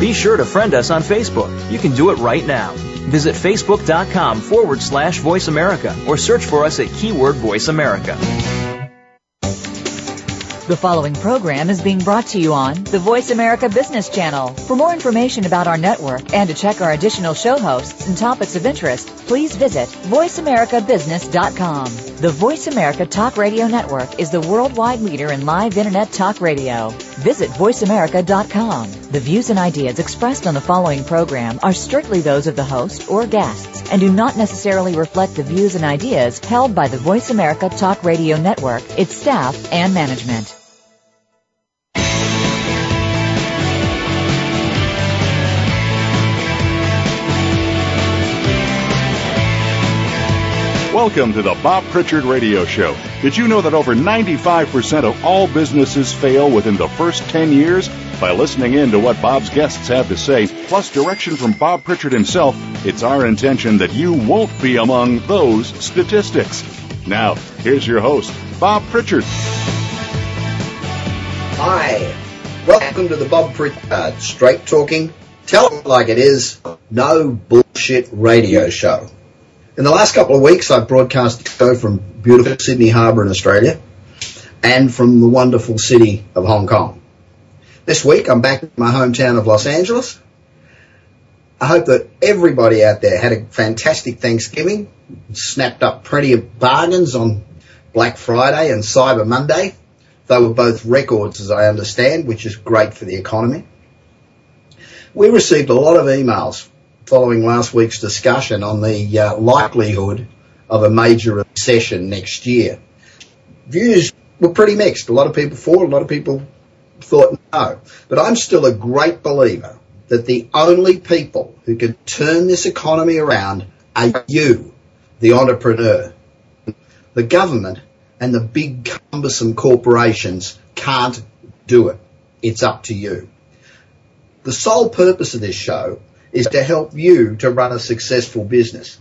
Be sure to friend us on Facebook. You can do it right now. Visit facebook.com forward slash voice America or search for us at keyword voice America. The following program is being brought to you on the Voice America Business Channel. For more information about our network and to check our additional show hosts and topics of interest, please visit voiceamericabusiness.com. The Voice America Talk Radio Network is the worldwide leader in live internet talk radio. Visit voiceamerica.com. The views and ideas expressed on the following program are strictly those of the host or guests and do not necessarily reflect the views and ideas held by the Voice America Talk Radio Network, its staff, and management. Welcome to the Bob Pritchard Radio Show. Did you know that over 95% of all businesses fail within the first 10 years? By listening in to what Bob's guests have to say, plus direction from Bob Pritchard himself, it's our intention that you won't be among those statistics. Now, here's your host, Bob Pritchard. Hi, welcome to the Bob Pritchard uh, Straight Talking, Tell It Like It Is, No Bullshit Radio Show. In the last couple of weeks, I've broadcast the show from beautiful Sydney Harbour in Australia and from the wonderful city of Hong Kong. This week, I'm back in my hometown of Los Angeles. I hope that everybody out there had a fantastic Thanksgiving, snapped up plenty of bargains on Black Friday and Cyber Monday. They were both records, as I understand, which is great for the economy. We received a lot of emails following last week's discussion on the uh, likelihood of a major recession next year. Views were pretty mixed. A lot of people for, a lot of people thought no. But I'm still a great believer that the only people who can turn this economy around are you, the entrepreneur. The government and the big cumbersome corporations can't do it. It's up to you. The sole purpose of this show is to help you to run a successful business.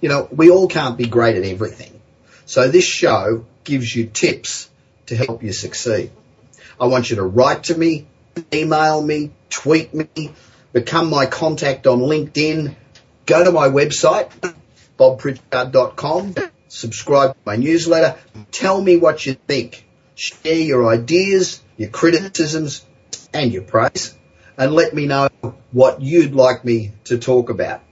You know, we all can't be great at everything. So this show gives you tips to help you succeed. I want you to write to me, email me, tweet me, become my contact on LinkedIn, go to my website, bobpritchard.com, subscribe to my newsletter, tell me what you think. Share your ideas, your criticisms, and your praise and let me know what you'd like me to talk about.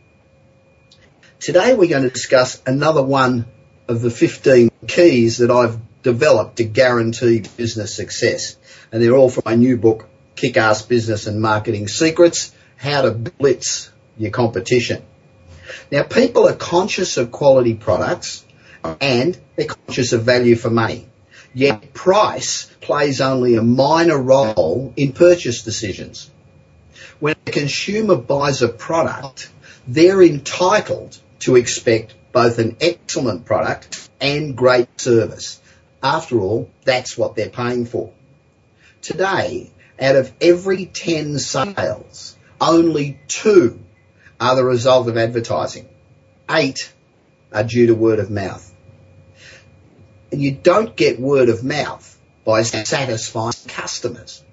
Today we're going to discuss another one of the 15 keys that I've developed to guarantee business success. And they're all from my new book, Kick-Ass Business and Marketing Secrets, How to Blitz Your Competition. Now people are conscious of quality products and they're conscious of value for money. Yet price plays only a minor role in purchase decisions when a consumer buys a product, they're entitled to expect both an excellent product and great service. After all, that's what they're paying for. Today, out of every 10 sales, only two are the result of advertising. Eight are due to word of mouth. And you don't get word of mouth by satisfying customers.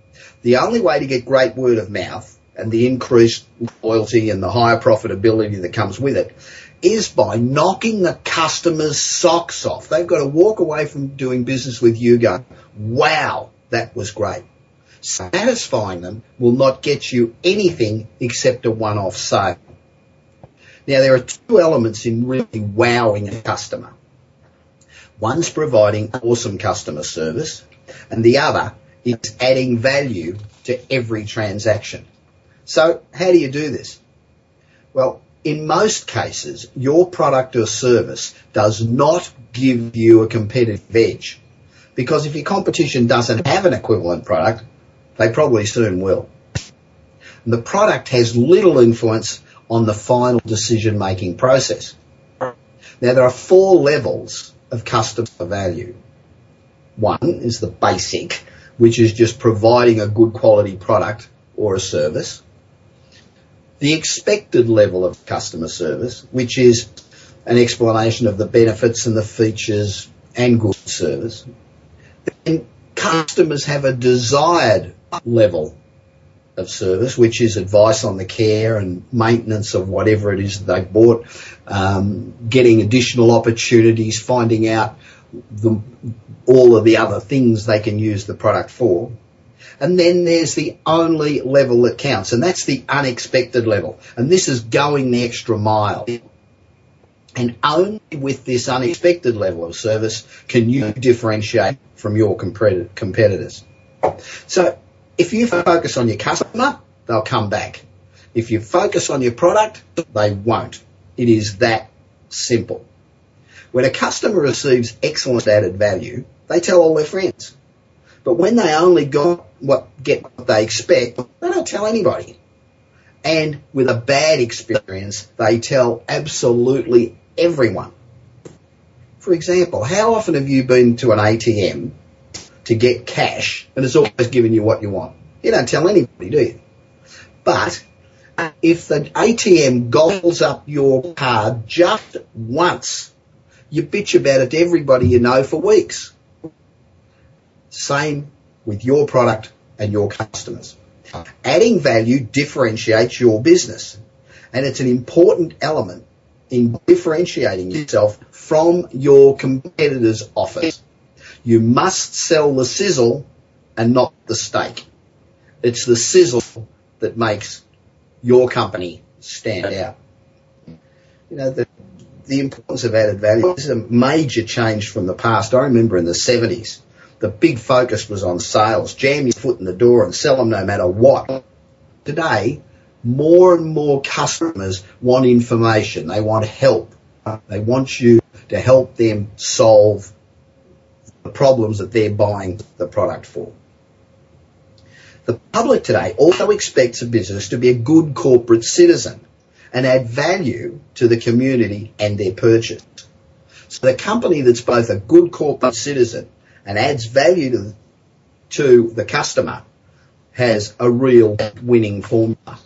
The only way to get great word of mouth and the increased loyalty and the higher profitability that comes with it is by knocking the customer's socks off. They've got to walk away from doing business with you going, wow, that was great. Satisfying them will not get you anything except a one-off sale. Now there are two elements in really wowing a customer. One's providing awesome customer service and the other is adding value to every transaction. So how do you do this? Well, in most cases, your product or service does not give you a competitive edge. Because if your competition doesn't have an equivalent product, they probably soon will. And the product has little influence on the final decision making process. Now there are four levels of customer value. One is the basic, which is just providing a good quality product or a service the expected level of customer service, which is an explanation of the benefits and the features and good service. Then customers have a desired level of service, which is advice on the care and maintenance of whatever it is that they've bought, um, getting additional opportunities, finding out the, all of the other things they can use the product for. And then there's the only level that counts, and that's the unexpected level. And this is going the extra mile. And only with this unexpected level of service can you differentiate from your competitors. So if you focus on your customer, they'll come back. If you focus on your product, they won't. It is that simple. When a customer receives excellent added value, they tell all their friends. But when they only got what, get what they expect, they don't tell anybody. And with a bad experience, they tell absolutely everyone. For example, how often have you been to an ATM to get cash and it's always giving you what you want? You don't tell anybody, do you? But if the ATM gobbles up your card just once, you bitch about it to everybody you know for weeks. Same with your product and your customers. Adding value differentiates your business and it's an important element in differentiating yourself from your competitors' offers. You must sell the sizzle and not the steak. It's the sizzle that makes your company stand out. You know, the, the importance of added value This is a major change from the past. I remember in the 70s, the big focus was on sales. Jam your foot in the door and sell them no matter what. Today, more and more customers want information. They want help. They want you to help them solve the problems that they're buying the product for. The public today also expects a business to be a good corporate citizen and add value to the community and their purchase. So the company that's both a good corporate citizen and adds value to, to the customer has a real winning formula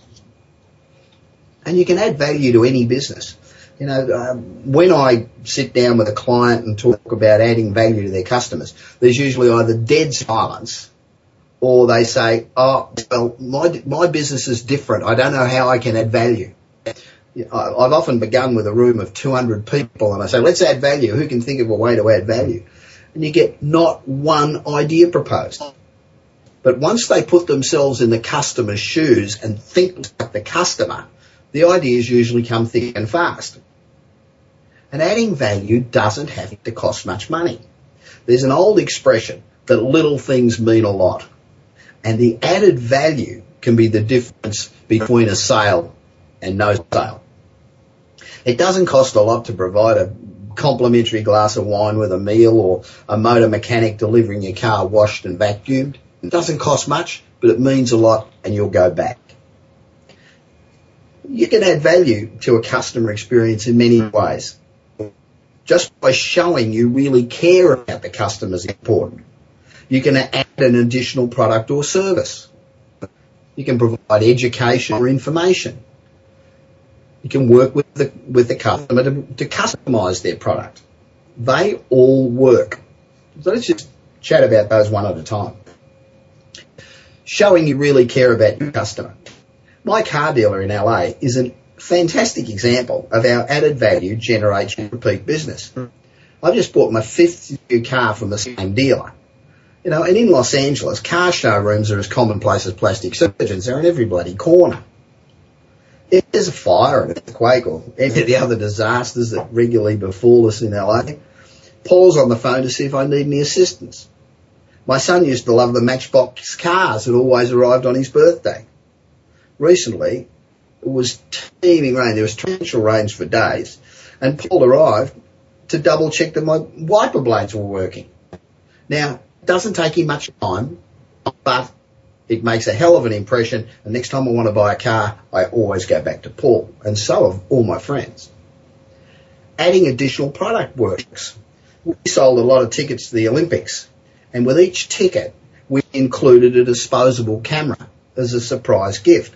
and you can add value to any business. You know, um, when I sit down with a client and talk about adding value to their customers, there's usually either dead silence or they say, oh, well, my, my business is different. I don't know how I can add value. I've often begun with a room of 200 people and I say, let's add value. Who can think of a way to add value? And you get not one idea proposed. But once they put themselves in the customer's shoes and think like the customer, the ideas usually come thick and fast. And adding value doesn't have to cost much money. There's an old expression that little things mean a lot. And the added value can be the difference between a sale and no sale. It doesn't cost a lot to provide a complimentary glass of wine with a meal or a motor mechanic delivering your car washed and vacuumed. It doesn't cost much, but it means a lot and you'll go back you can add value to a customer experience in many ways. Just by showing you really care about the customer is important. You can add an additional product or service. You can provide education or information. You can work with the, with the customer to, to customize their product. They all work. So let's just chat about those one at a time. Showing you really care about your customer. My car dealer in LA is a fantastic example of how added value generates repeat business. I just bought my fifth new car from the same dealer. You know, and in Los Angeles, car showrooms are as commonplace as plastic surgeons. They're in every bloody corner. If there's a fire, or an earthquake, or any of the other disasters that regularly befall us in LA, Paul's on the phone to see if I need any assistance. My son used to love the Matchbox cars that always arrived on his birthday recently, it was teeming rain. There was torrential rains for days. And Paul arrived to double check that my wiper blades were working. Now, it doesn't take him much time, but it makes a hell of an impression. And next time I want to buy a car, I always go back to Paul. And so have all my friends. Adding additional product works. We sold a lot of tickets to the Olympics. And with each ticket, we included a disposable camera as a surprise gift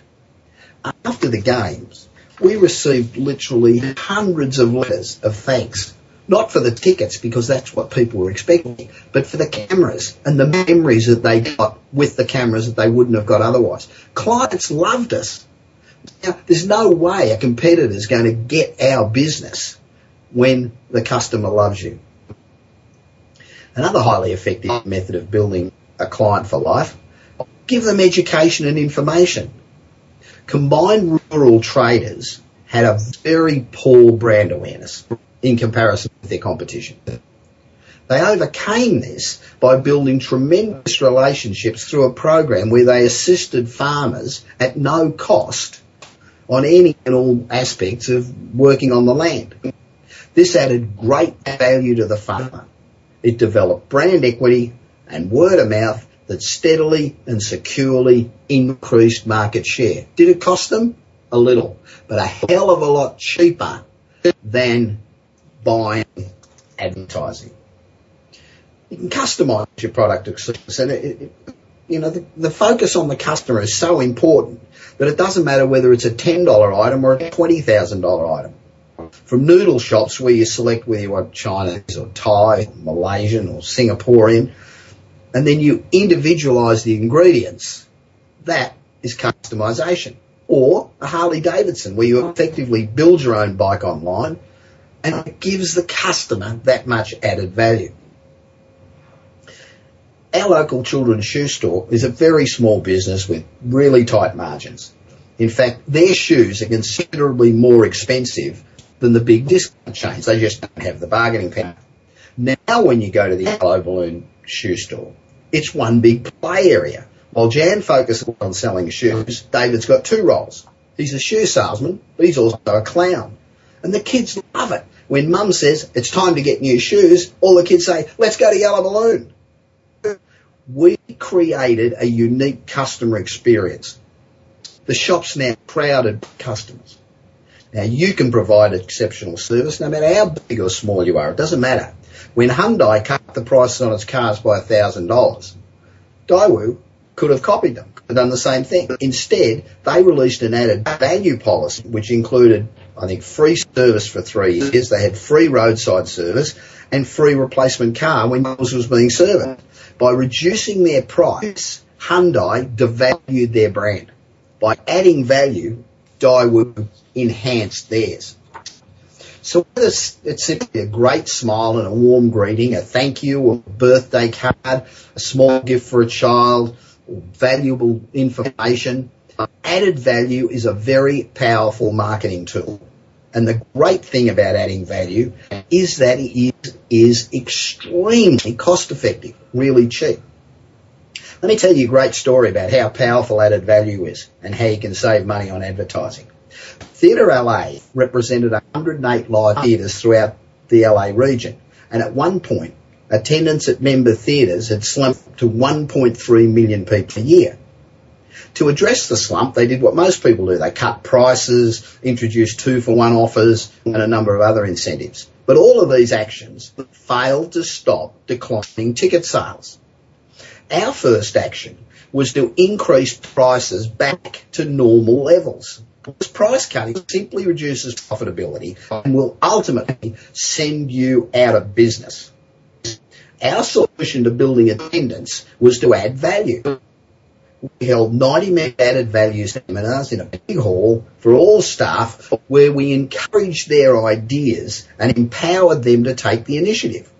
after the games, we received literally hundreds of letters of thanks. Not for the tickets, because that's what people were expecting, but for the cameras and the memories that they got with the cameras that they wouldn't have got otherwise. Clients loved us. Now, there's no way a competitor is going to get our business when the customer loves you. Another highly effective method of building a client for life, give them education and information. Combined rural traders had a very poor brand awareness in comparison with their competition. They overcame this by building tremendous relationships through a program where they assisted farmers at no cost on any and all aspects of working on the land. This added great value to the farmer. It developed brand equity and word of mouth that steadily and securely increased market share. Did it cost them? A little, but a hell of a lot cheaper than buying advertising you can customize your product and it, it, you know the, the, focus on the customer is so important that it doesn't matter whether it's a ten dollar item or a twenty thousand dollar item. From noodle shops where you select whether you want Chinese or Thai, or Malaysian or Singaporean, and then you individualize the ingredients. That is customization. Or a Harley Davidson where you oh. effectively build your own bike online and it gives the customer that much added value our local children's shoe store is a very small business with really tight margins. In fact, their shoes are considerably more expensive than the big discount chains. They just don't have the bargaining power. Now when you go to the Yellow Balloon shoe store, it's one big play area. While Jan focuses on selling shoes, David's got two roles. He's a shoe salesman, but he's also a clown. And the kids love it. When mum says it's time to get new shoes, all the kids say, let's go to Yellow Balloon we created a unique customer experience. The shop's now crowded with customers. Now you can provide exceptional service no matter how big or small you are. It doesn't matter. When Hyundai cut the prices on its cars by $1,000, Daewoo could have copied them, have done the same thing. Instead, they released an added value policy, which included, I think, free service for three years. They had free roadside service and free replacement car when yours was being serviced. By reducing their price, Hyundai devalued their brand. By adding value, Daewoo enhanced theirs. So whether it's simply a great smile and a warm greeting, a thank you, a birthday card, a small gift for a child, or valuable information, added value is a very powerful marketing tool. And the great thing about adding value is that it is, is extremely cost effective, really cheap. Let me tell you a great story about how powerful added value is and how you can save money on advertising. Theatre LA represented 108 live theatres throughout the LA region, and at one point, attendance at member theatres had slumped to 1.3 million people a year. To address the slump, they did what most people do. They cut prices, introduced two for one offers, and a number of other incentives. But all of these actions failed to stop declining ticket sales. Our first action was to increase prices back to normal levels. This price cutting simply reduces profitability and will ultimately send you out of business. Our solution to building attendance was to add value we held 90 minute added value seminars in a big hall for all staff where we encouraged their ideas and empowered them to take the initiative.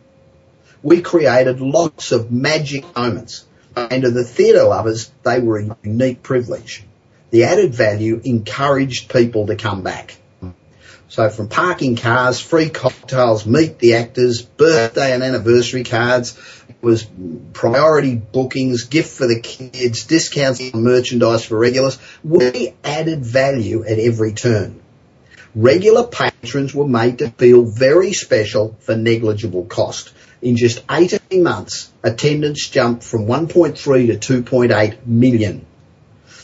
We created lots of magic moments and to the theatre lovers, they were a unique privilege. The added value encouraged people to come back. So from parking cars, free cocktails, meet the actors, birthday and anniversary cards, was priority bookings, gift for the kids, discounts on merchandise for regulars. We added value at every turn. Regular patrons were made to feel very special for negligible cost. In just 18 months, attendance jumped from 1.3 to 2.8 million.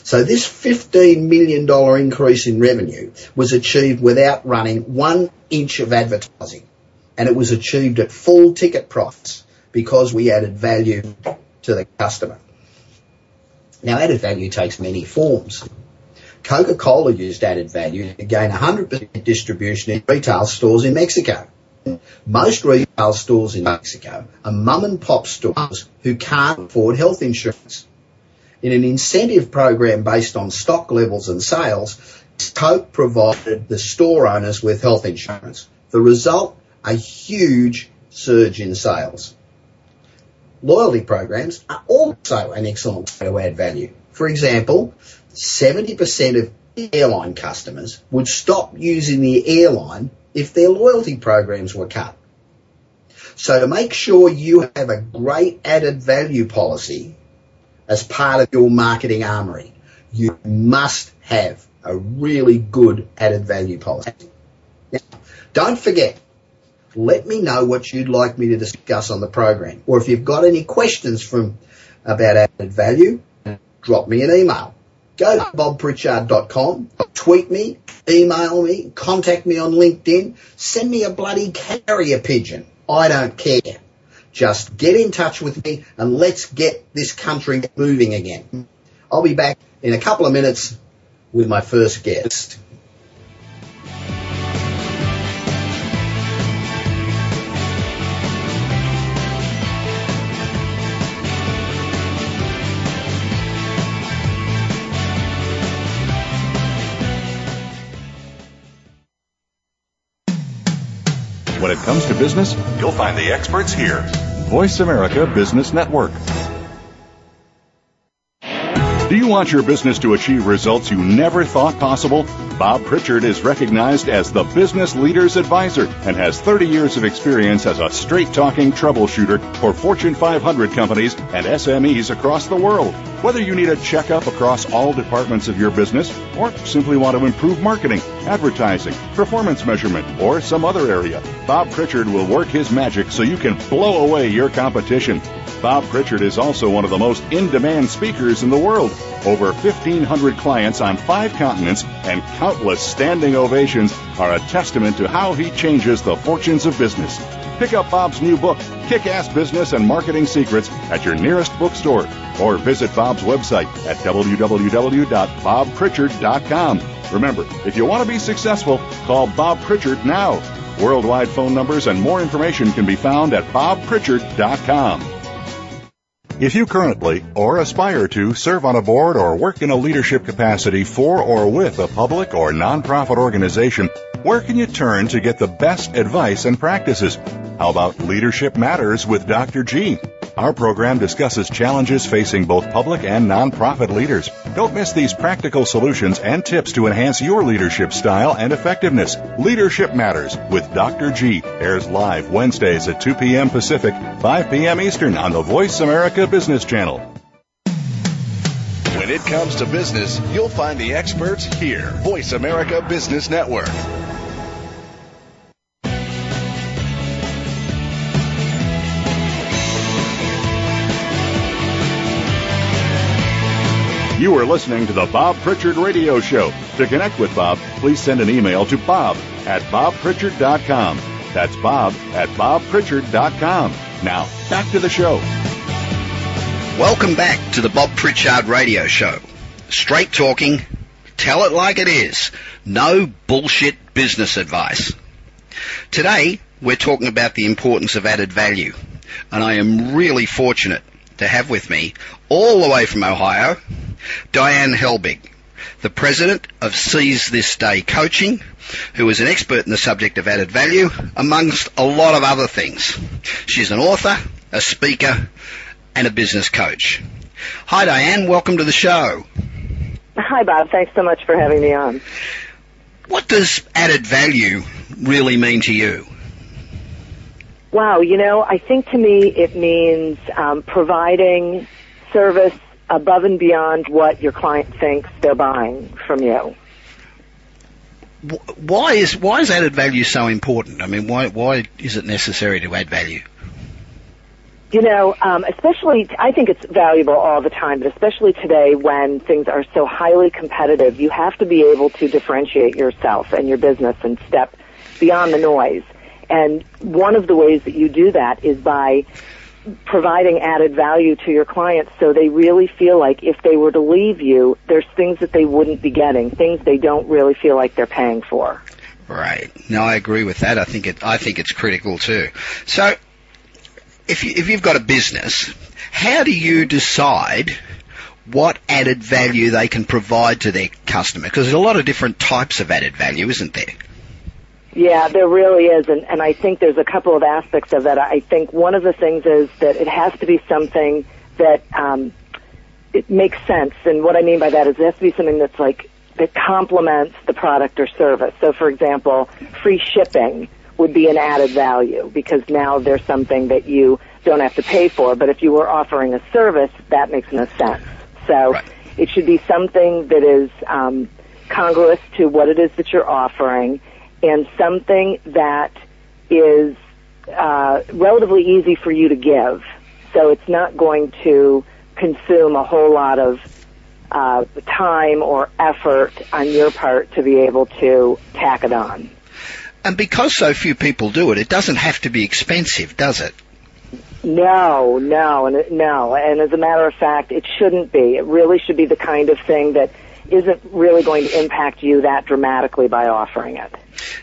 So this $15 million increase in revenue was achieved without running one inch of advertising. And it was achieved at full ticket price because we added value to the customer. Now added value takes many forms. Coca-Cola used added value to gain 100% distribution in retail stores in Mexico. Most retail stores in Mexico are mum and pop stores who can't afford health insurance. In an incentive program based on stock levels and sales, Coke provided the store owners with health insurance. The result, a huge surge in sales. Loyalty programs are also an excellent way to add value. For example, 70% of airline customers would stop using the airline if their loyalty programs were cut. So to make sure you have a great added value policy as part of your marketing armory, you must have a really good added value policy. Now, don't forget, let me know what you'd like me to discuss on the program. Or if you've got any questions from about added value, drop me an email. Go to bobpritchard.com, tweet me, email me, contact me on LinkedIn, send me a bloody carrier pigeon. I don't care. Just get in touch with me and let's get this country moving again. I'll be back in a couple of minutes with my first guest. When it comes to business, you'll find the experts here. Voice America Business Network. Do you want your business to achieve results you never thought possible? Bob Pritchard is recognized as the Business Leader's Advisor and has 30 years of experience as a straight talking troubleshooter for Fortune 500 companies and SMEs across the world. Whether you need a checkup across all departments of your business or simply want to improve marketing, advertising, performance measurement, or some other area, Bob Pritchard will work his magic so you can blow away your competition. Bob Pritchard is also one of the most in demand speakers in the world. Over 1,500 clients on five continents and countless standing ovations are a testament to how he changes the fortunes of business. Pick up Bob's new book, Kick Ass Business and Marketing Secrets, at your nearest bookstore or visit Bob's website at www.bobpritchard.com. Remember, if you want to be successful, call Bob Pritchard now. Worldwide phone numbers and more information can be found at bobpritchard.com. If you currently or aspire to serve on a board or work in a leadership capacity for or with a public or nonprofit organization, where can you turn to get the best advice and practices? How about Leadership Matters with Dr. G? Our program discusses challenges facing both public and nonprofit leaders. Don't miss these practical solutions and tips to enhance your leadership style and effectiveness. Leadership Matters with Dr. G airs live Wednesdays at 2 p.m. Pacific, 5 p.m. Eastern on the Voice America Business Channel. When it comes to business, you'll find the experts here. Voice America Business Network. You are listening to the Bob Pritchard Radio Show. To connect with Bob, please send an email to bob at bobpritchard.com. That's bob at bobpritchard.com. Now, back to the show. Welcome back to the Bob Pritchard Radio Show. Straight talking, tell it like it is. No bullshit business advice. Today, we're talking about the importance of added value. And I am really fortunate to have with me, all the way from Ohio, Diane Helbig, the president of Seize This Day Coaching, who is an expert in the subject of added value, amongst a lot of other things. She's an author, a speaker, and a business coach. Hi Diane, welcome to the show. Hi Bob, thanks so much for having me on. What does added value really mean to you? Wow, you know, I think to me it means um, providing service above and beyond what your client thinks they're buying from you. Why is why is added value so important? I mean, why why is it necessary to add value? You know, um, especially I think it's valuable all the time, but especially today when things are so highly competitive, you have to be able to differentiate yourself and your business and step beyond the noise. And one of the ways that you do that is by providing added value to your clients so they really feel like if they were to leave you, there's things that they wouldn't be getting, things they don't really feel like they're paying for. Right. No, I agree with that. I think it, I think it's critical too. So, if you, if you've got a business, how do you decide what added value they can provide to their customer? Because there's a lot of different types of added value, isn't there? Yeah, there really is, and, and I think there's a couple of aspects of that. I think one of the things is that it has to be something that um, it makes sense, and what I mean by that is it has to be something that's like that complements the product or service. So, for example, free shipping would be an added value because now there's something that you don't have to pay for. But if you were offering a service, that makes no sense. So, Right. it should be something that is um, congruous to what it is that you're offering, and something that is uh, relatively easy for you to give. So it's not going to consume a whole lot of uh, time or effort on your part to be able to tack it on. And because so few people do it, it doesn't have to be expensive, does it? No, no, and no. And as a matter of fact, it shouldn't be. It really should be the kind of thing that isn't really going to impact you that dramatically by offering it.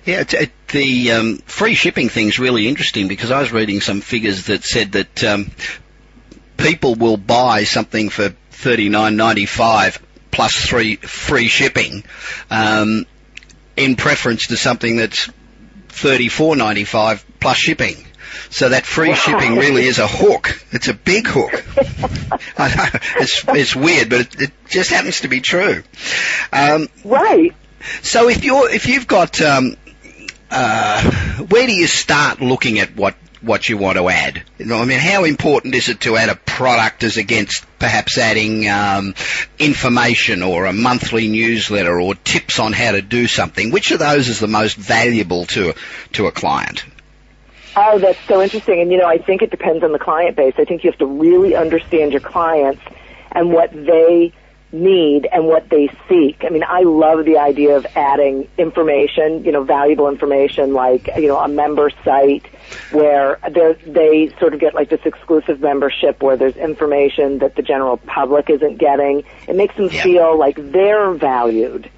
Yeah, it, the um, free shipping thing is really interesting because I was reading some figures that said that um, people will buy something for thirty nine ninety five plus three free shipping um, in preference to something that's thirty four ninety five plus shipping. So that free Wow. shipping really is a hook. It's a big hook. I know it's it's weird, but it, it just happens to be true. Um, Right. so if you're if you've got um, uh, where do you start looking at what what you want to add? You know, I mean, how important is it to add a product as against perhaps adding um, information or a monthly newsletter or tips on how to do something? Which of those is the most valuable to to a client? Oh, that's so interesting. And you know, I think it depends on the client base. I think you have to really understand your clients and what they need and what they seek. I mean, I love the idea of adding information, you know, valuable information like, you know, a member site where they sort of get like this exclusive membership where there's information that the general public isn't getting. It makes them Yeah. feel like they're valued,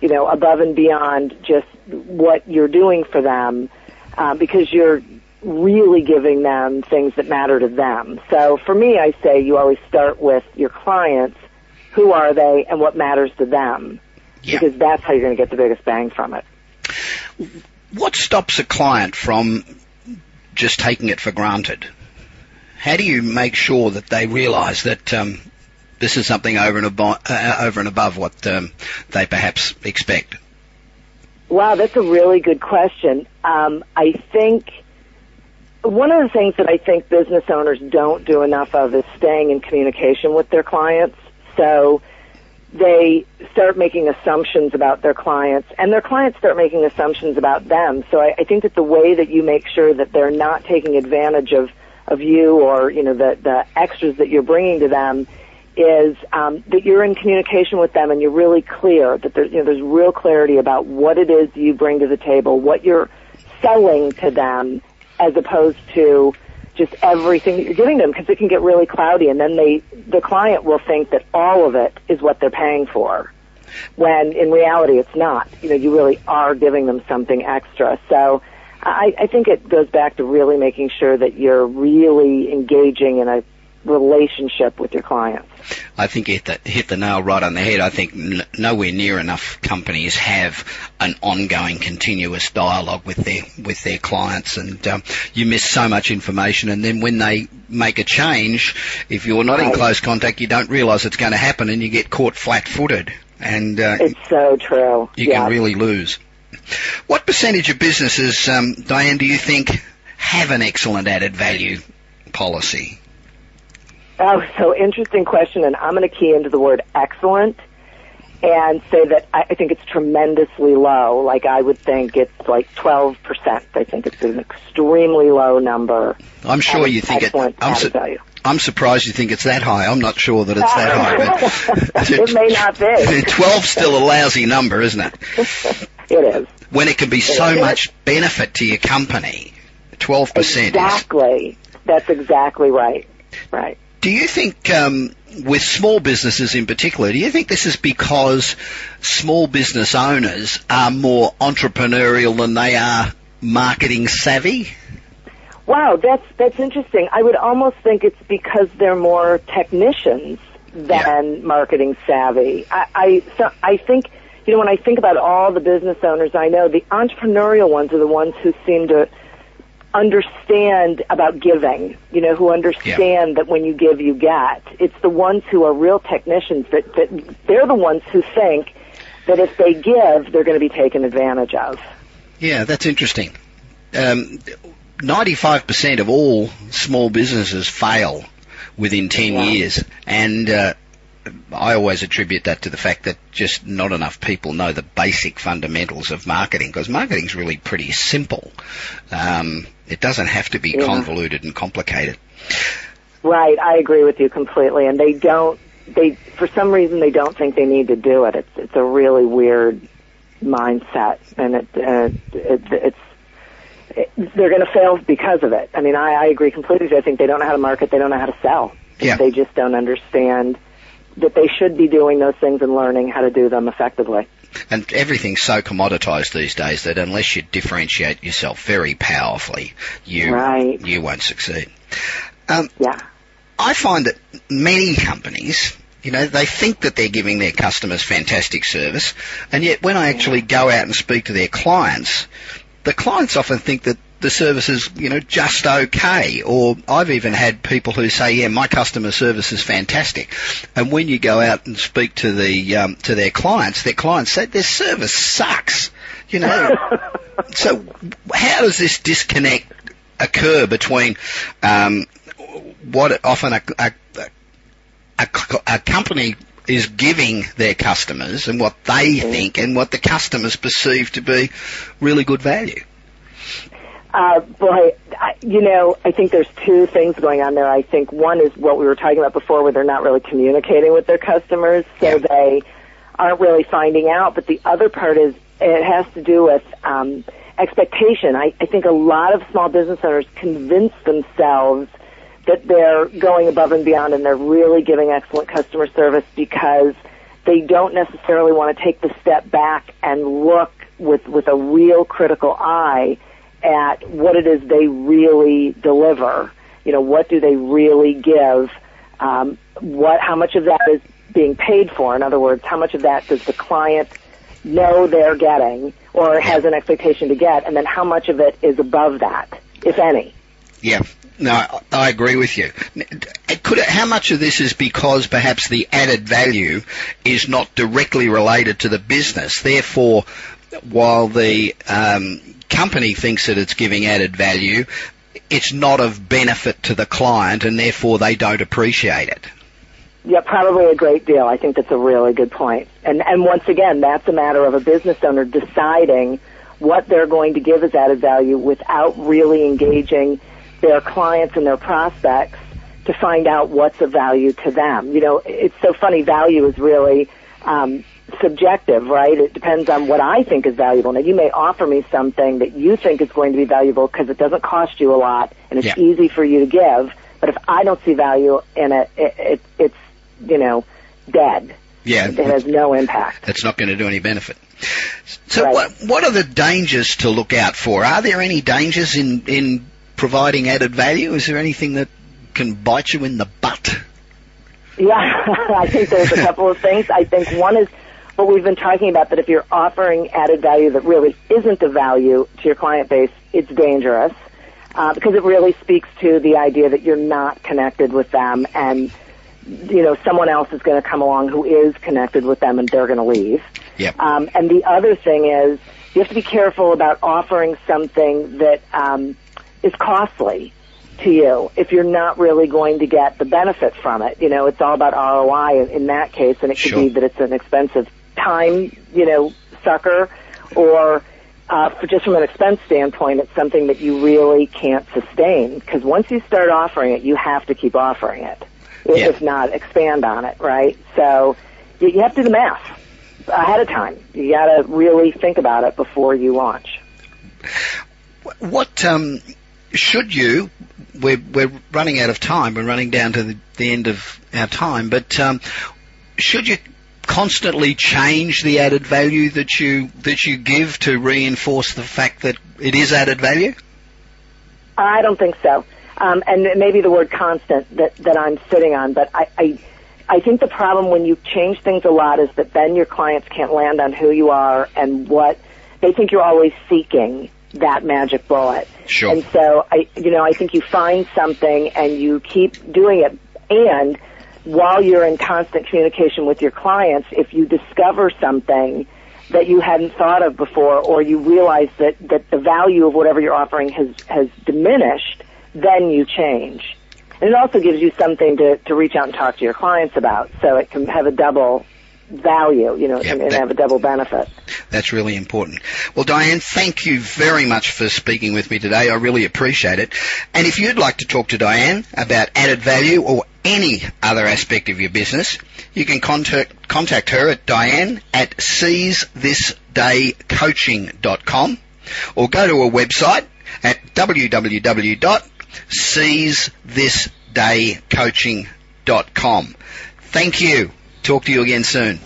you know, above and beyond just what you're doing for them uh, because you're really giving them things that matter to them. So for me, I say you always start with your clients. Who are they and what matters to them? Yeah. Because that's how you're going to get the biggest bang from it. What stops a client from just taking it for granted? How do you make sure that they realise that um, this is something over and above, uh, over and above what um, they perhaps expect? Wow, that's a really good question. Um, I think one of the things that I think business owners don't do enough of is staying in communication with their clients. So they start making assumptions about their clients, and their clients start making assumptions about them. So I, I think that the way that you make sure that they're not taking advantage of of you or you know the the extras that you're bringing to them is um, that you're in communication with them and you're really clear that there's you know there's real clarity about what it is you bring to the table, what you're selling to them, as opposed to just everything that you're giving them because it can get really cloudy and then they the client will think that all of it is what they're paying for when in reality it's not. You know you really are giving them something extra. So i i think it goes back to really making sure that you're really engaging in a relationship with your clients I think you hit the, hit the nail right on the head. I think n- nowhere near enough companies have an ongoing, continuous dialogue with their with their clients, and um, you miss so much information. And then when they make a change, if you're not in close contact, you don't realise it's going to happen, and you get caught flat-footed, and uh, it's so true you yeah can really lose. What percentage of businesses, um, Diane, do you think have an excellent added value policy? Oh, so interesting question, and I'm going to key into the word excellent and say that I, think it's tremendously low. Like I would think it's like 12%. I think it's an extremely low number. I'm sure you think it. I'm, su- value. I'm surprised you think it's that high. I'm not sure that it's that high, it may not be. 12's still a lousy number, isn't it? It is. When it can be so is. much benefit to your company. 12% is. Exactly. That's exactly right. Right. Do you think, um, with small businesses in particular, do you think this is because small business owners are more entrepreneurial than they are marketing savvy? Wow, that's that's interesting. I would almost think it's because they're more technicians than marketing savvy. I, I, so I think, you know, when I think about all the business owners I know, the entrepreneurial ones are the ones who seem to understand about giving, you know, who understand yeah. that when you give, you get. It's the ones who are real technicians that, that they're the ones who think that if they give, they're going to be taken advantage of. Yeah, that's interesting. Um, 95% of all small businesses fail within 10 yeah. years. And uh, I always attribute that to the fact that just not enough people know the basic fundamentals of marketing because marketing is really pretty simple. Um, it doesn't have to be yeah. convoluted and complicated. Right, I agree with you completely. And they don't, they, for some reason, they don't think they need to do it. It's, it's a really weird mindset, and it, uh, it it's they're going to fail because of it. I mean, I, I agree completely. I think they don't know how to market. They don't know how to sell. Yeah. They just don't understand that they should be doing those things and learning how to do them effectively. And everything's so commoditized these days that unless you differentiate yourself very powerfully, you right. you won't succeed. Um, yeah. I find that many companies, you know, they think that they're giving their customers fantastic service, and yet when I actually go out and speak to their clients, the clients often think that the service is, you know, just okay. Or I've even had people who say, yeah, my customer service is fantastic. And when you go out and speak to the, um, to their clients, their clients say their service sucks. You know, so how does this disconnect occur between, um, what often a, a, a, a company is giving their customers and what they mm-hmm. think and what the customers perceive to be really good value? Uh, boy, I, you know, I think there's two things going on there. I think one is what we were talking about before, where they're not really communicating with their customers, so yeah. they aren't really finding out. But the other part is it has to do with um, expectation. I, I think a lot of small business owners convince themselves that they're going above and beyond and they're really giving excellent customer service because they don't necessarily want to take the step back and look with with a real critical eye at what it is they really deliver. You know, what do they really give? Um, what, how much of that is being paid for? In other words, how much of that does the client know they're getting or has an expectation to get? And then how much of it is above that, if any? Yeah. No, I agree with you. Could it, how much of this is because perhaps the added value is not directly related to the business? Therefore, while the um, company thinks that it's giving added value, it's not of benefit to the client and therefore they don't appreciate it. Yeah, probably a great deal. I think that's a really good point. And and once again, that's a matter of a business owner deciding what they're going to give as added value without really engaging their clients and their prospects to find out what's of value to them. You know, it's so funny. Value is really um, subjective, right? It depends on what I think is valuable. Now, you may offer me something that you think is going to be valuable because it doesn't cost you a lot and it's yeah. easy for you to give. But if I don't see value in it, it, it it's you know dead. Yeah, it has no impact. It's not going to do any benefit. So, right. what what are the dangers to look out for? Are there any dangers in in providing added value? Is there anything that can bite you in the butt? Yeah, I think there's a couple of things. I think one is what we've been talking about that if you're offering added value that really isn't of value to your client base, it's dangerous uh, because it really speaks to the idea that you're not connected with them and you know someone else is going to come along who is connected with them and they're going to leave. Yep. Um, and the other thing is you have to be careful about offering something that um, is costly to you if you're not really going to get the benefit from it. You know, it's all about ROI in, that case, and it could sure. be that it's an expensive time, you know, sucker, or uh, just from an expense standpoint, it's something that you really can't sustain because once you start offering it, you have to keep offering it. Yeah. If not, expand on it, right? So you, you have to do the math ahead of time. You got to really think about it before you launch. What um, should you? We're we're running out of time. We're running down to the, the end of our time. But um, should you constantly change the added value that you that you give to reinforce the fact that it is added value? I don't think so. Um, and maybe the word constant that, that I'm sitting on, but I, I, I think the problem when you change things a lot is that then your clients can't land on who you are and what they think you're always seeking that magic bullet. Sure. And so I, you know, I think you find something and you keep doing it. And while you're in constant communication with your clients, if you discover something that you hadn't thought of before or you realize that, that the value of whatever you're offering has, has diminished, then you change. And it also gives you something to, to reach out and talk to your clients about. So it can have a double value, you know, Yep, and, and that- have a double benefit. That's really important. Well, Diane, thank you very much for speaking with me today. I really appreciate it. And if you'd like to talk to Diane about added value or any other aspect of your business, you can contact, contact her at diane at seizethisdaycoaching.com or go to her website at www.seizethisdaycoaching.com. Thank you. Talk to you again soon.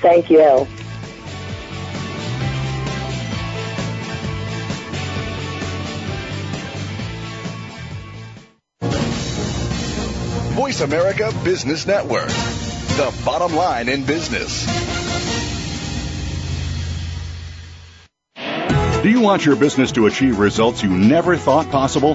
Thank you. Voice America Business Network. The bottom line in business. Do you want your business to achieve results you never thought possible?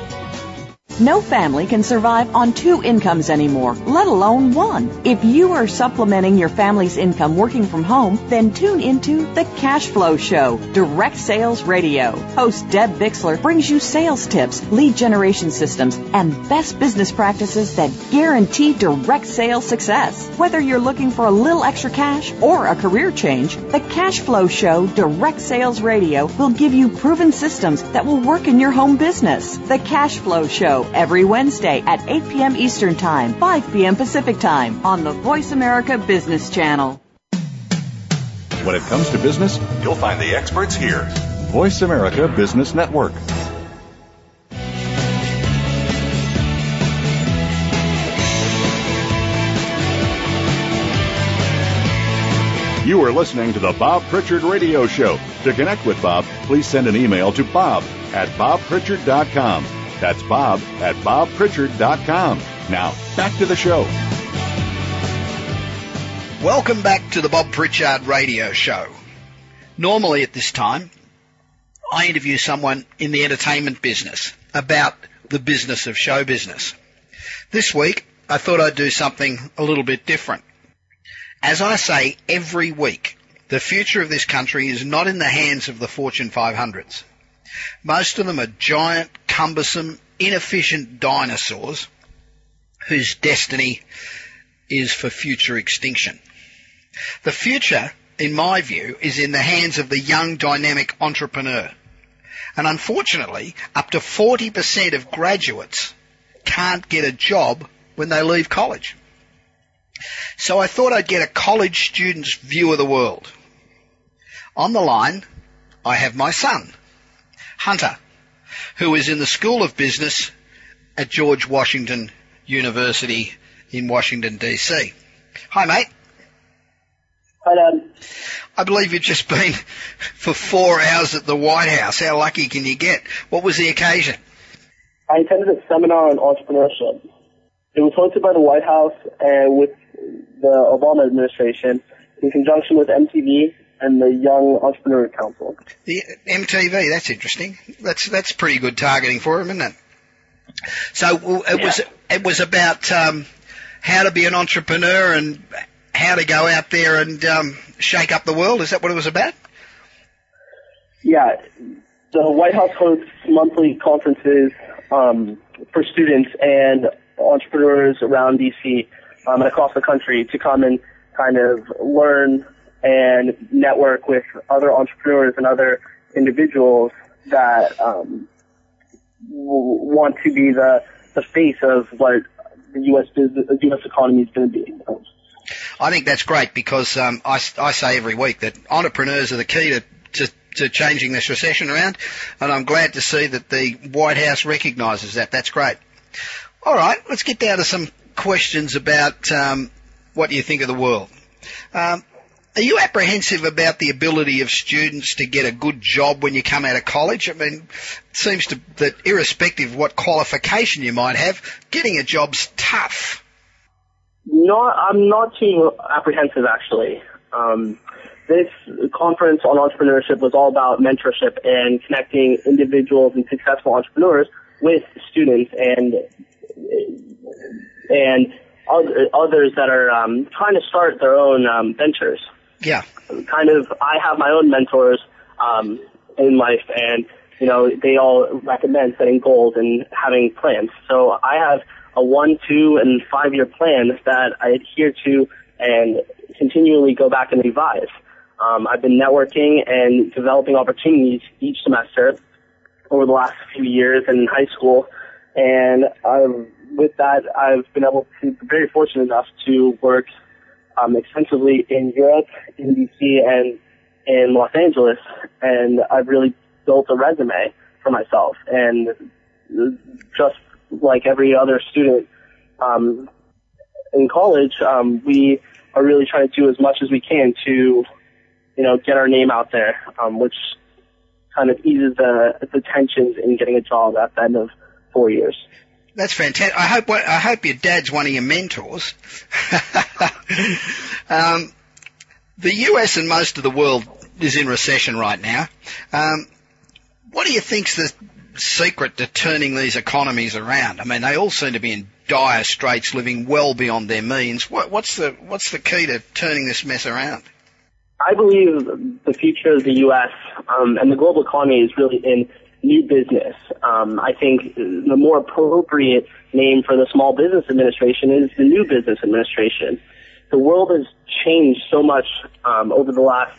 No family can survive on two incomes anymore, let alone one. If you are supplementing your family's income working from home, then tune into The Cash Flow Show, Direct Sales Radio. Host Deb Bixler brings you sales tips, lead generation systems, and best business practices that guarantee direct sales success. Whether you're looking for a little extra cash or a career change, The Cash Flow Show, Direct Sales Radio will give you proven systems that will work in your home business. The Cash Flow Show every Wednesday at 8 p.m. Eastern Time, 5 p.m. Pacific Time on the Voice America Business Channel. When it comes to business, you'll find the experts here. Voice America Business Network. You are listening to the Bob Pritchard Radio Show. To connect with Bob, please send an email to bob at bobpritchard.com. That's bob at bobpritchard.com. Now, back to the show. Welcome back to the Bob Pritchard Radio Show. Normally at this time, I interview someone in the entertainment business about the business of show business. This week, I thought I'd do something a little bit different. As I say every week, the future of this country is not in the hands of the Fortune 500s. Most of them are giant, cumbersome, inefficient dinosaurs whose destiny is for future extinction. The future, in my view, is in the hands of the young, dynamic entrepreneur. And unfortunately, up to 40% of graduates can't get a job when they leave college. So I thought I'd get a college student's view of the world. On the line, I have my son, Hunter, who is in the School of Business at George Washington University in Washington DC. Hi mate. Hi, Dad. I believe you've just been for four hours at the White House. How lucky can you get? What was the occasion? I attended a seminar on entrepreneurship. It was hosted by the White House and with the Obama administration in conjunction with MTV and the Young Entrepreneur Council. The MTV, that's interesting. That's that's pretty good targeting for him, isn't it? So well, it was it was about um, how to be an entrepreneur and how to go out there and um, shake up the world. Is that what it was about? Yeah, the White House hosts monthly conferences um, for students and entrepreneurs around DC um, and across the country to come and kind of learn and network with other entrepreneurs and other individuals that um, want to be the the face of what the U.S. business, U.S. economy is going to be. I think that's great because um, I, I say every week that entrepreneurs are the key to, to, to changing this recession around, and I'm glad to see that the White House recognises that. That's great. All right, let's get down to some questions about um, what do you think of the world. Um, are you apprehensive about the ability of students to get a good job when you come out of college? I mean, it seems to, that irrespective of what qualification you might have, getting a job's tough. Not, I'm not too apprehensive actually. Um, this conference on entrepreneurship was all about mentorship and connecting individuals and successful entrepreneurs with students and and others that are um, trying to start their own um, ventures. Yeah. Kind of, I have my own mentors um, in life, and you know they all recommend setting goals and having plans. So I have a one, two, and five year plan that I adhere to and continually go back and revise. Um, I've been networking and developing opportunities each semester over the last few years in high school, and I've, with that, I've been able to very fortunate enough to work um, extensively in Europe, in DC, and in Los Angeles, and I've really built a resume for myself. And just like every other student um, in college, um, we are really trying to do as much as we can to, you know, get our name out there, um, which kind of eases the the tensions in getting a job at the end of four years. That's fantastic. I hope I hope your dad's one of your mentors. um, the US and most of the world is in recession right now. Um, what do you think's the secret to turning these economies around? I mean, they all seem to be in dire straits, living well beyond their means. What, what's the what's the key to turning this mess around? I believe the future of the U.S. Um, and the global economy is really in new business. Um, I think the more appropriate name for the Small Business Administration is the New Business Administration. The world has changed so much um, over the last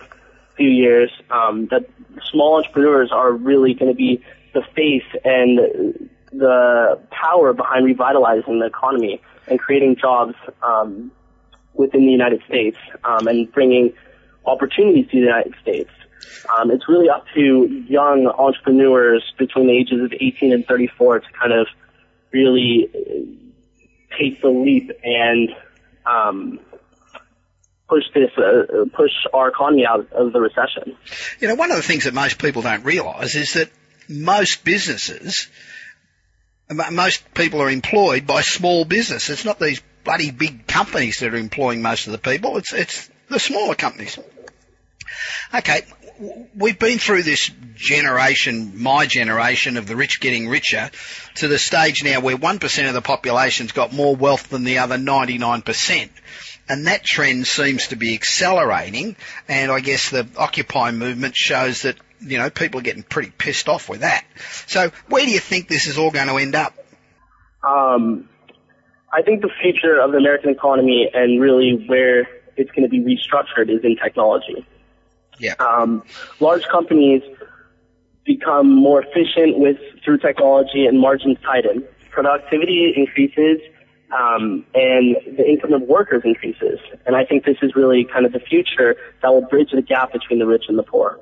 few years um, that small entrepreneurs are really going to be the face and the power behind revitalizing the economy and creating jobs um, within the United States um, and bringing opportunities to the United States. Um, it's really up to young entrepreneurs between the ages of 18 and 34 to kind of really take the leap and um, push this, uh, push our economy out of the recession. You know, one of the things that most people don't realise is that most businesses, most people are employed by small business. It's not these bloody big companies that are employing most of the people. It's it's the smaller companies. Okay, we've been through this generation, my generation of the rich getting richer, to the stage now where 1% of the population's got more wealth than the other 99%. And that trend seems to be accelerating, and I guess the Occupy movement shows that, you know, people are getting pretty pissed off with that. So where do you think this is all going to end up? Um, I think the future of the American economy and really where it's going to be restructured is in technology. Yeah. Um, large companies become more efficient with through technology and margins tighten. Productivity increases, um, and the income of workers increases. And I think this is really kind of the future that will bridge the gap between the rich and the poor.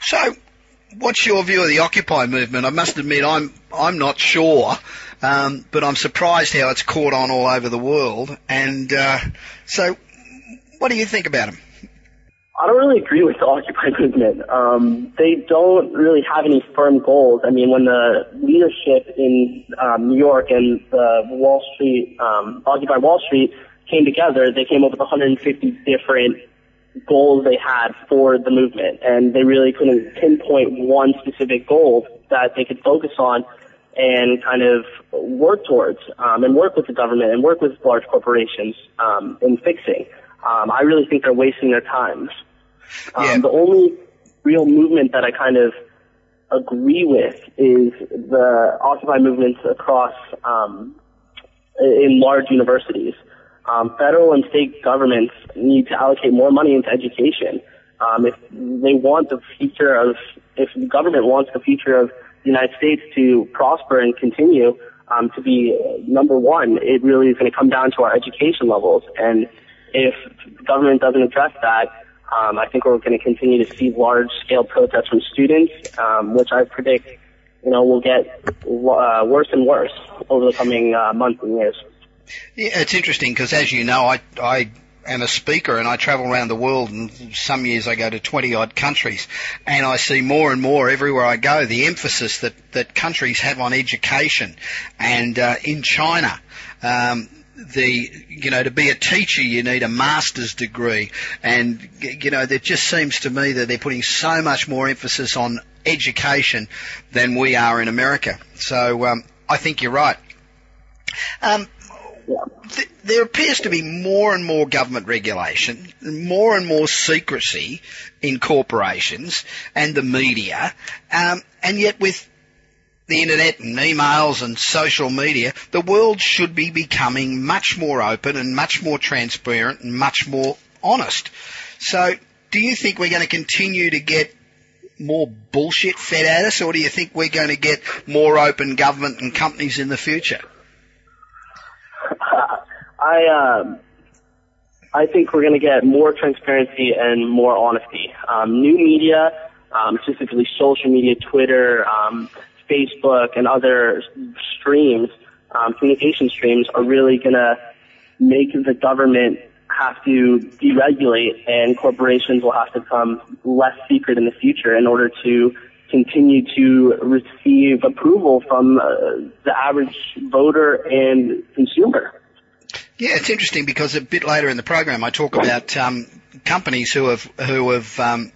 So, what's your view of the Occupy movement? I must admit, I'm I'm not sure, um, but I'm surprised how it's caught on all over the world. And uh, so, what do you think about them? I don't really agree with the Occupy movement. Um, they don't really have any firm goals. I mean, when the leadership in um, New York and the Wall Street, um, Occupy Wall Street came together, they came up with 150 different goals they had for the movement, and they really couldn't pinpoint one specific goal that they could focus on and kind of work towards, um, and work with the government and work with large corporations um, in fixing. Um, I really think they're wasting their time. Um, The only real movement that I kind of agree with is the Occupy movements across um, in large universities. Um, federal and state governments need to allocate more money into education. Um, if they want the future of, if the government wants the future of the United States to prosper and continue um, to be number one, it really is going to come down to our education levels. And if the government doesn't address that, um, I think we're going to continue to see large-scale protests from students, um, which I predict, you know, will get uh, worse and worse over the coming uh, months and years. Yeah, it's interesting because, as you know, I I am a speaker and I travel around the world and some years I go to 20 odd countries and I see more and more everywhere I go the emphasis that, that countries have on education and uh, in China um, the you know to be a teacher you need a master's degree. And you know it just seems to me that they're putting so much more emphasis on education than we are in America. So um, I think you're right. Um, th- there appears to be more and more government regulation, more and more secrecy in corporations and the media, um, and yet with the internet and emails and social media, the world should be becoming much more open and much more transparent and much more honest. So, do you think we're going to continue to get more bullshit fed at us, or do you think we're going to get more open government and companies in the future? I um, I think we're going to get more transparency and more honesty. Um, new media, um, specifically social media, Twitter, um, Facebook, and other streams, um, communication streams, are really going to make the government have to deregulate, and corporations will have to become less secret in the future in order to continue to receive approval from uh, the average voter and consumer. Yeah, it's interesting because a bit later in the program I talk about um, companies who have who have um,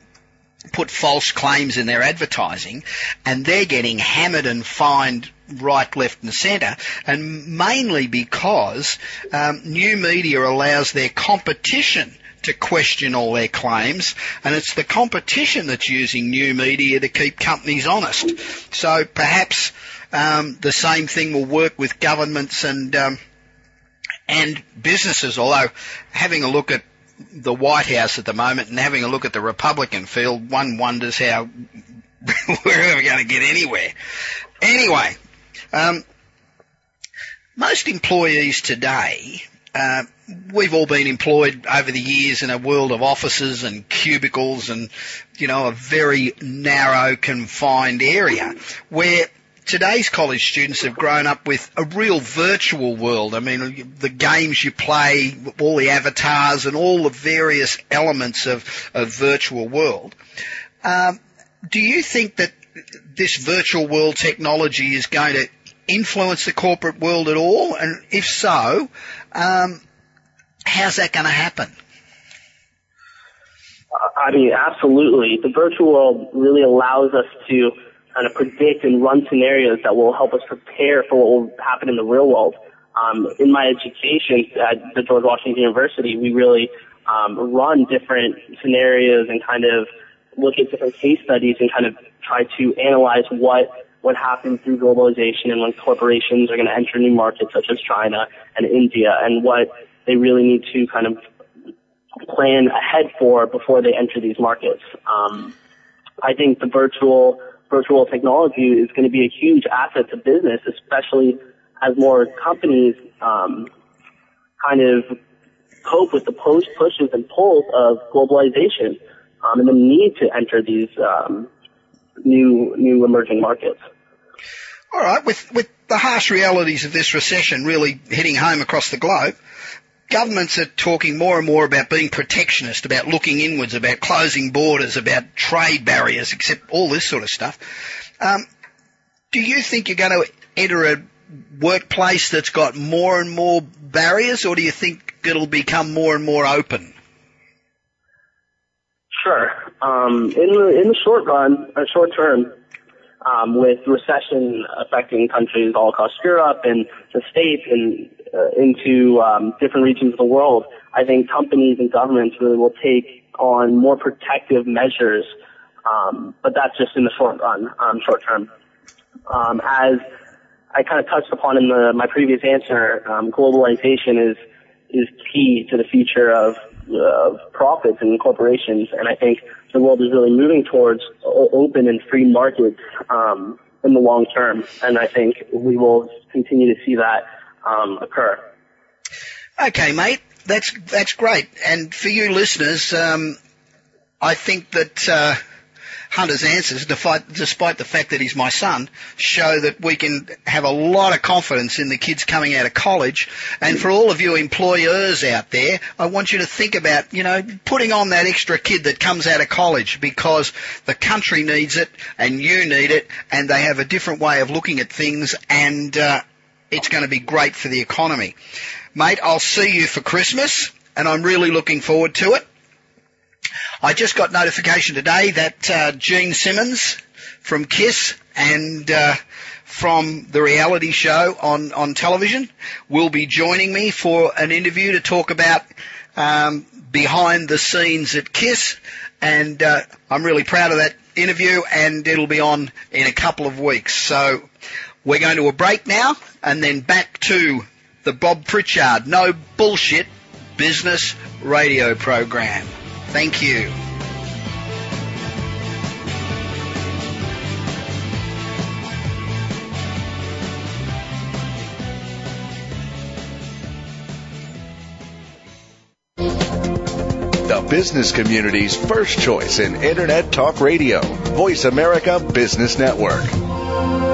put false claims in their advertising, and they're getting hammered and fined right, left, and centre, and mainly because um, new media allows their competition to question all their claims, and it's the competition that's using new media to keep companies honest. So perhaps um, the same thing will work with governments and um, and businesses, although having a look at the White House at the moment and having a look at the Republican field, one wonders how we're ever going to get anywhere. Anyway, um, most employees today, uh, we've all been employed over the years in a world of offices and cubicles and, you know, a very narrow, confined area where today's college students have grown up with a real virtual world. I mean, the games you play, all the avatars and all the various elements of a virtual world. Um, do you think that this virtual world technology is going to influence the corporate world at all? And if so, um, how's that going to happen? I mean, absolutely. The virtual world really allows us to kind of predict and run scenarios that will help us prepare for what will happen in the real world. Um, in my education at the George Washington University, we really um, run different scenarios and kind of look at different case studies and kind of try to analyze what what happens through globalization and when corporations are going to enter new markets such as China and India and what they really need to kind of plan ahead for before they enter these markets. Um, I think the virtual virtual technology is going to be a huge asset to business, especially as more companies um, kind of cope with the post pushes and pulls of globalization um, and the need to enter these um, new new emerging markets. All right, with with the harsh realities of this recession really hitting home across the globe, governments are talking more and more about being protectionist, about looking inwards, about closing borders, about trade barriers, except all this sort of stuff. Um, do you think you're going to enter a workplace that's got more and more barriers, or do you think it'll become more and more open? Sure. Um, in the in the short run, or short term, um, with recession affecting countries all across Europe and the States and uh, into um, different regions of the world, I think companies and governments really will take on more protective measures Um, but that's just in the short run, um, short term. Um, as I kind of touched upon in the, my previous answer, um, globalization is is key to the future of, of profits and corporations, and I think the world is really moving towards open and free markets um, in the long term, and I think we will continue to see that um, occur. Okay, mate, that's that's great. And for you listeners, um, I think that uh, Hunter's answers, despite, the fact that he's my son, show that we can have a lot of confidence in the kids coming out of college. And for all of you employers out there, I want you to think about, you know, putting on that extra kid that comes out of college because the country needs it and you need it and they have a different way of looking at things and uh, it's going to be great for the economy. Mate, I'll see you for Christmas and I'm really looking forward to it. I just got notification today that uh, Gene Simmons from Kiss and uh, from the reality show on, on television will be joining me for an interview to talk about um, behind the scenes at Kiss. And uh, I'm really proud of that interview, and it'll be on in a couple of weeks. So we're going to a break now, and then back to the Bob Pritchard No Bullshit Business Radio Program. Thank you. The business community's first choice in Internet Talk Radio. Voice America Business Network.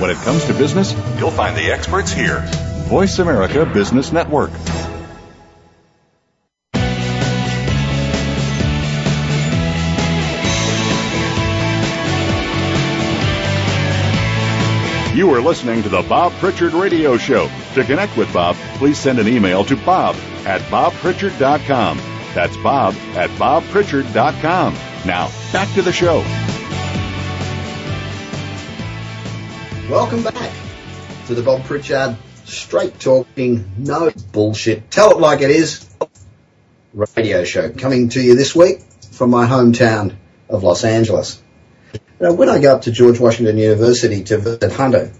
When it comes to business, you'll find the experts here. Voice America Business Network. You are listening to the Bob Pritchard Radio Show. To connect with Bob, please send an email to bob at bobpritchard.com. That's bob at bobpritchard.com. Now, back to the show. Welcome back to the Bob Pritchard straight talking, no bullshit, tell it like it is radio show coming to you this week from my hometown of Los Angeles. Now, when I go up to George Washington University to visit Hunter,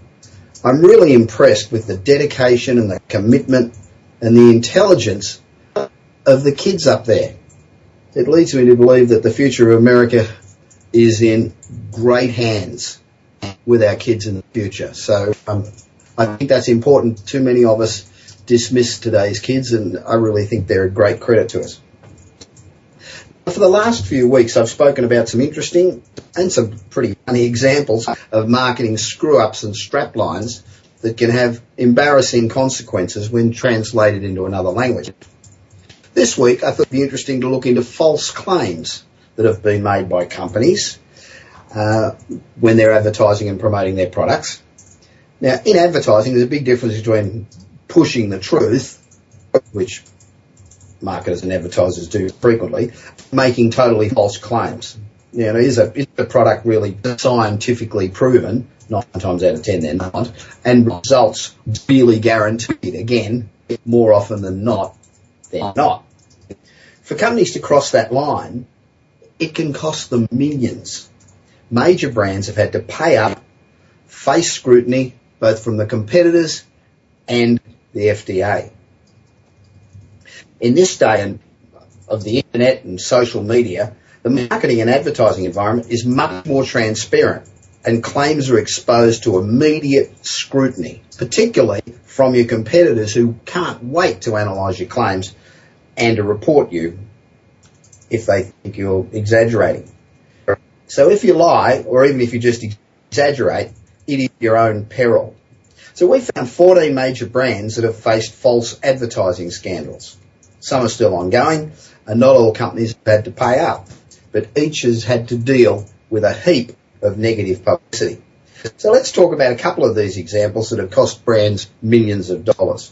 I'm really impressed with the dedication and the commitment and the intelligence of the kids up there. It leads me to believe that the future of America is in great hands with our kids in the future. So um, I think that's important. Too many of us dismiss today's kids, and I really think they're a great credit to us. For the last few weeks, I've spoken about some interesting and some pretty funny examples of marketing screw-ups and straplines that can have embarrassing consequences when translated into another language. This week, I thought it'd be interesting to look into false claims that have been made by companies uh, when they're advertising and promoting their products. Now, in advertising, there's a big difference between pushing the truth, which marketers and advertisers do frequently, making totally false claims. You know, is a, is a product really scientifically proven? Nine times out of ten, they're not. And results really guaranteed. Again, more often than not, they're not. For companies to cross that line, it can cost them millions. Major brands have had to pay up, face scrutiny, both from the competitors and the FDA in this day of the internet and social media, The marketing and advertising environment is much more transparent and claims are exposed to immediate scrutiny, particularly from your competitors who can't wait to analyse your claims and to report you if they think you're exaggerating. So if you lie, or even if you just exaggerate, it is your own peril. So we found 14 major brands that have faced false advertising scandals. Some are still ongoing, and not all companies have had to pay up, but each has had to deal with a heap of negative publicity. So let's talk about a couple of these examples that have cost brands millions of dollars.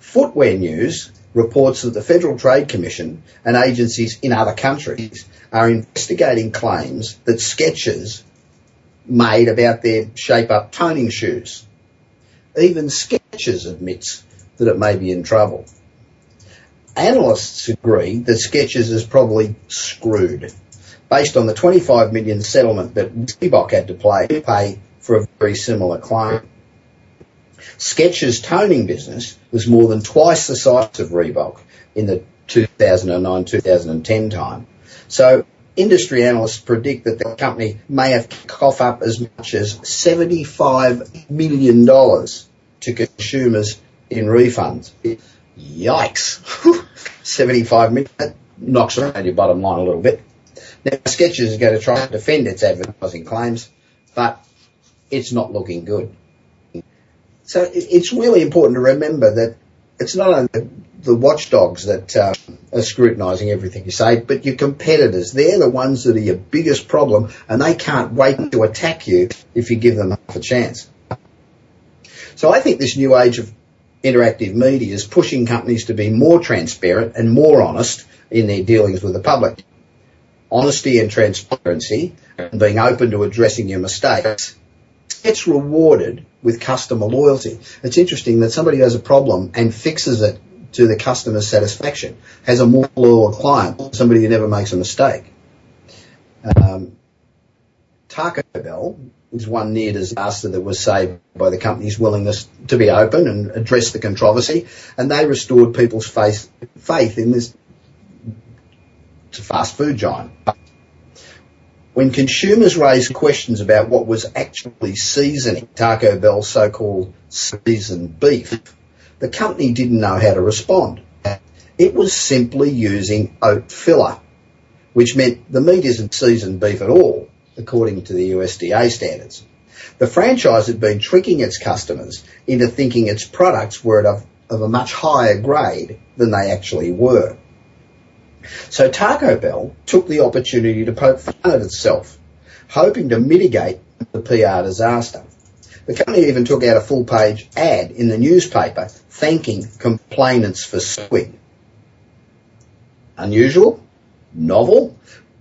Footwear News reports that the Federal Trade Commission and agencies in other countries are investigating claims that Skechers made about their shape-up toning shoes. Even Skechers admits that it may be in trouble. Analysts agree that Skechers is probably screwed based on the 25 million settlement that Reebok had to play, pay for a very similar claim. Skechers toning business was more than twice the size of Reebok in the 2009-2010 time. So industry analysts predict that the company may have cough up as much as $75 million to consumers in refunds. Yikes. 75 million. That knocks around your bottom line a little bit. Now, Skechers is going to try and defend its advertising claims, but it's not looking good. So it's really important to remember that it's not only the watchdogs that uh, are scrutinising everything you say, but your competitors. They're the ones that are your biggest problem, and they can't wait to attack you if you give them half a chance. So I think this new age of interactive media is pushing companies to be more transparent and more honest in their dealings with the public honesty and transparency and being open to addressing your mistakes gets rewarded with customer loyalty. It's interesting that somebody has a problem and fixes it to the customer's satisfaction has a more loyal client somebody who never makes a mistake. Um, Taco Bell is one near disaster that was saved by the company's willingness to be open and address the controversy, and they restored people's faith, faith in this fast food giant. When consumers raised questions about what was actually seasoning Taco Bell's so-called seasoned beef, the company didn't know how to respond. It was simply using oat filler, which meant the meat isn't seasoned beef at all, according to the USDA standards. The franchise had been tricking its customers into thinking its products were of, of a much higher grade than they actually were. So Taco Bell took the opportunity to poke fun at itself, hoping to mitigate the PR disaster. The company even took out a full page ad in the newspaper thanking complainants for suing. Unusual? Novel?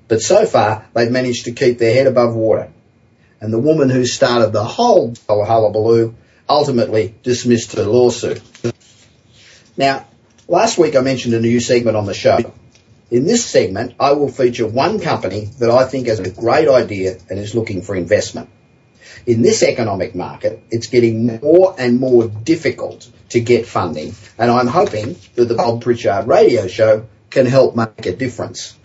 But so far, they've managed to keep their head above water. And the woman who started the whole hullabaloo ultimately dismissed her lawsuit. Now, last week I mentioned a new segment on the show in this segment, I will feature one company that I think has a great idea and is looking for investment. In this economic market, it's getting more and more difficult to get funding, and I'm hoping that the Bob Pritchard radio show can help make a difference.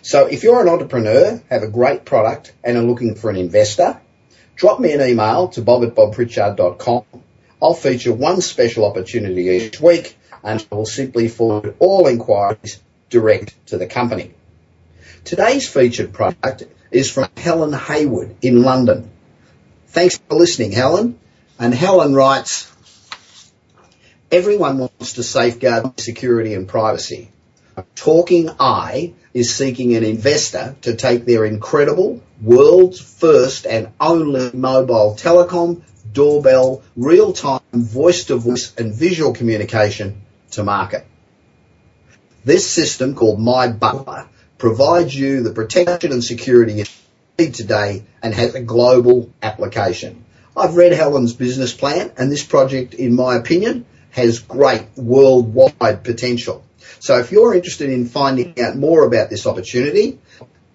So if you're an entrepreneur, have a great product, and are looking for an investor, drop me an email to bob at bobpritchard.com. I'll feature one special opportunity each week, and I will simply forward all inquiries direct to the company. Today's featured product is from Helen Haywood in London. Thanks for listening, Helen. And Helen writes, Everyone wants to safeguard security and privacy. Talking Eye is seeking an investor to take their incredible, world's first and only mobile telecom, doorbell, real-time voice-to-voice and visual communication to market. This system called My Butler provides you the protection and security today and has a global application. I've read Helen's business plan and this project, in my opinion, has great worldwide potential. So if you're interested in finding out more about this opportunity,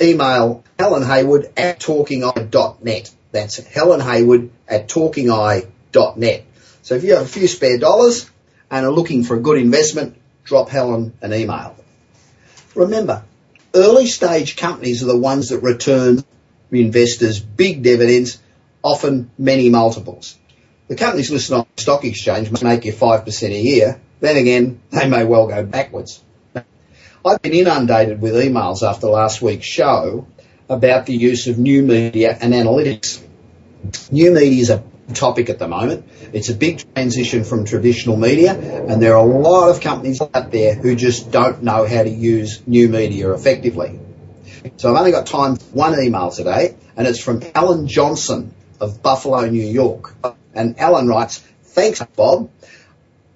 email Helen Haywood at talkingeye.net. That's Helen Haywood at talkingeye.net. So if you have a few spare dollars and are looking for a good investment, drop Helen an email. Remember, early stage companies are the ones that return investors big dividends, often many multiples. The companies listed on the stock exchange may make you 5% a year. Then again, they may well go backwards. I've been inundated with emails after last week's show about the use of new media and analytics. New media is a topic at the moment. It's a big transition from traditional media, and there are a lot of companies out there who just don't know how to use new media effectively. So I've only got time for one email today, and it's from Alan Johnson of Buffalo, New York. And Alan writes, Thanks, Bob.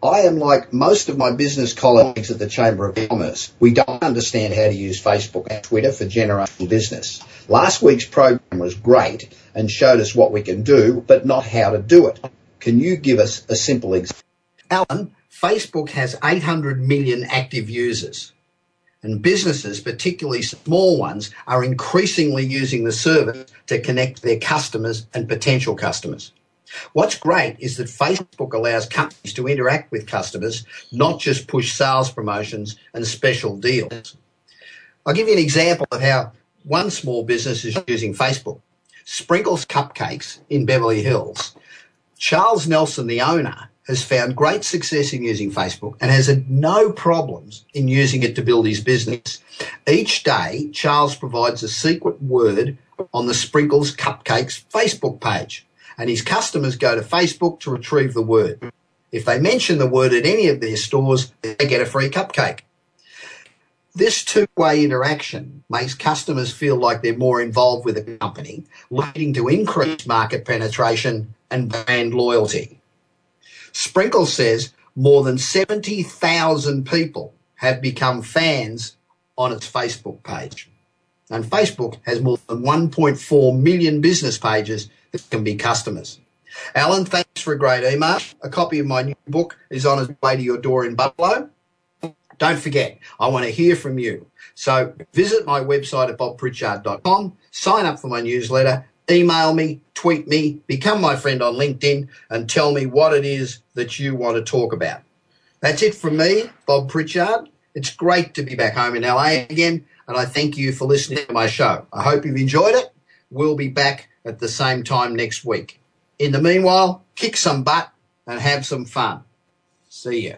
I am like most of my business colleagues at the Chamber of Commerce. We don't understand how to use Facebook and Twitter for generating business. Last week's program was great and showed us what we can do, but not how to do it. Can you give us a simple example? Alan, Facebook has 800 million active users. And businesses, particularly small ones, are increasingly using the service to connect their customers and potential customers. What's great is that Facebook allows companies to interact with customers, not just push sales promotions and special deals. I'll give you an example of how one small business is using Facebook. Sprinkles Cupcakes in Beverly Hills. Charles Nelson, the owner, has found great success in using Facebook and has had no problems in using it to build his business. Each day, Charles provides a secret word on the Sprinkles Cupcakes Facebook page and his customers go to Facebook to retrieve the word. If they mention the word at any of their stores, they get a free cupcake. This two-way interaction makes customers feel like they're more involved with the company, leading to increased market penetration and brand loyalty. Sprinkle says more than 70,000 people have become fans on its Facebook page. And Facebook has more than 1.4 million business pages that can be customers. Alan, thanks for a great email. A copy of my new book is on its way to your door in Buffalo. Don't forget, I want to hear from you. So visit my website at bobpritchard.com, sign up for my newsletter, email me, tweet me, become my friend on LinkedIn, and tell me what it is that you want to talk about. That's it from me, Bob Pritchard. It's great to be back home in LA again, and I thank you for listening to my show. I hope you've enjoyed it. We'll be back at the same time next week. In the meanwhile, kick some butt and have some fun. See ya.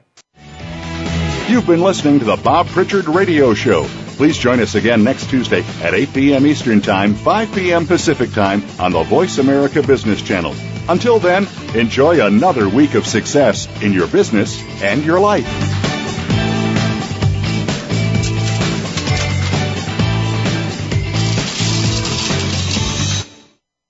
You've been listening to the Bob Pritchard Radio Show. Please join us again next Tuesday at 8 p.m. Eastern Time, 5 p.m. Pacific Time on the Voice America Business Channel. Until then, enjoy another week of success in your business and your life.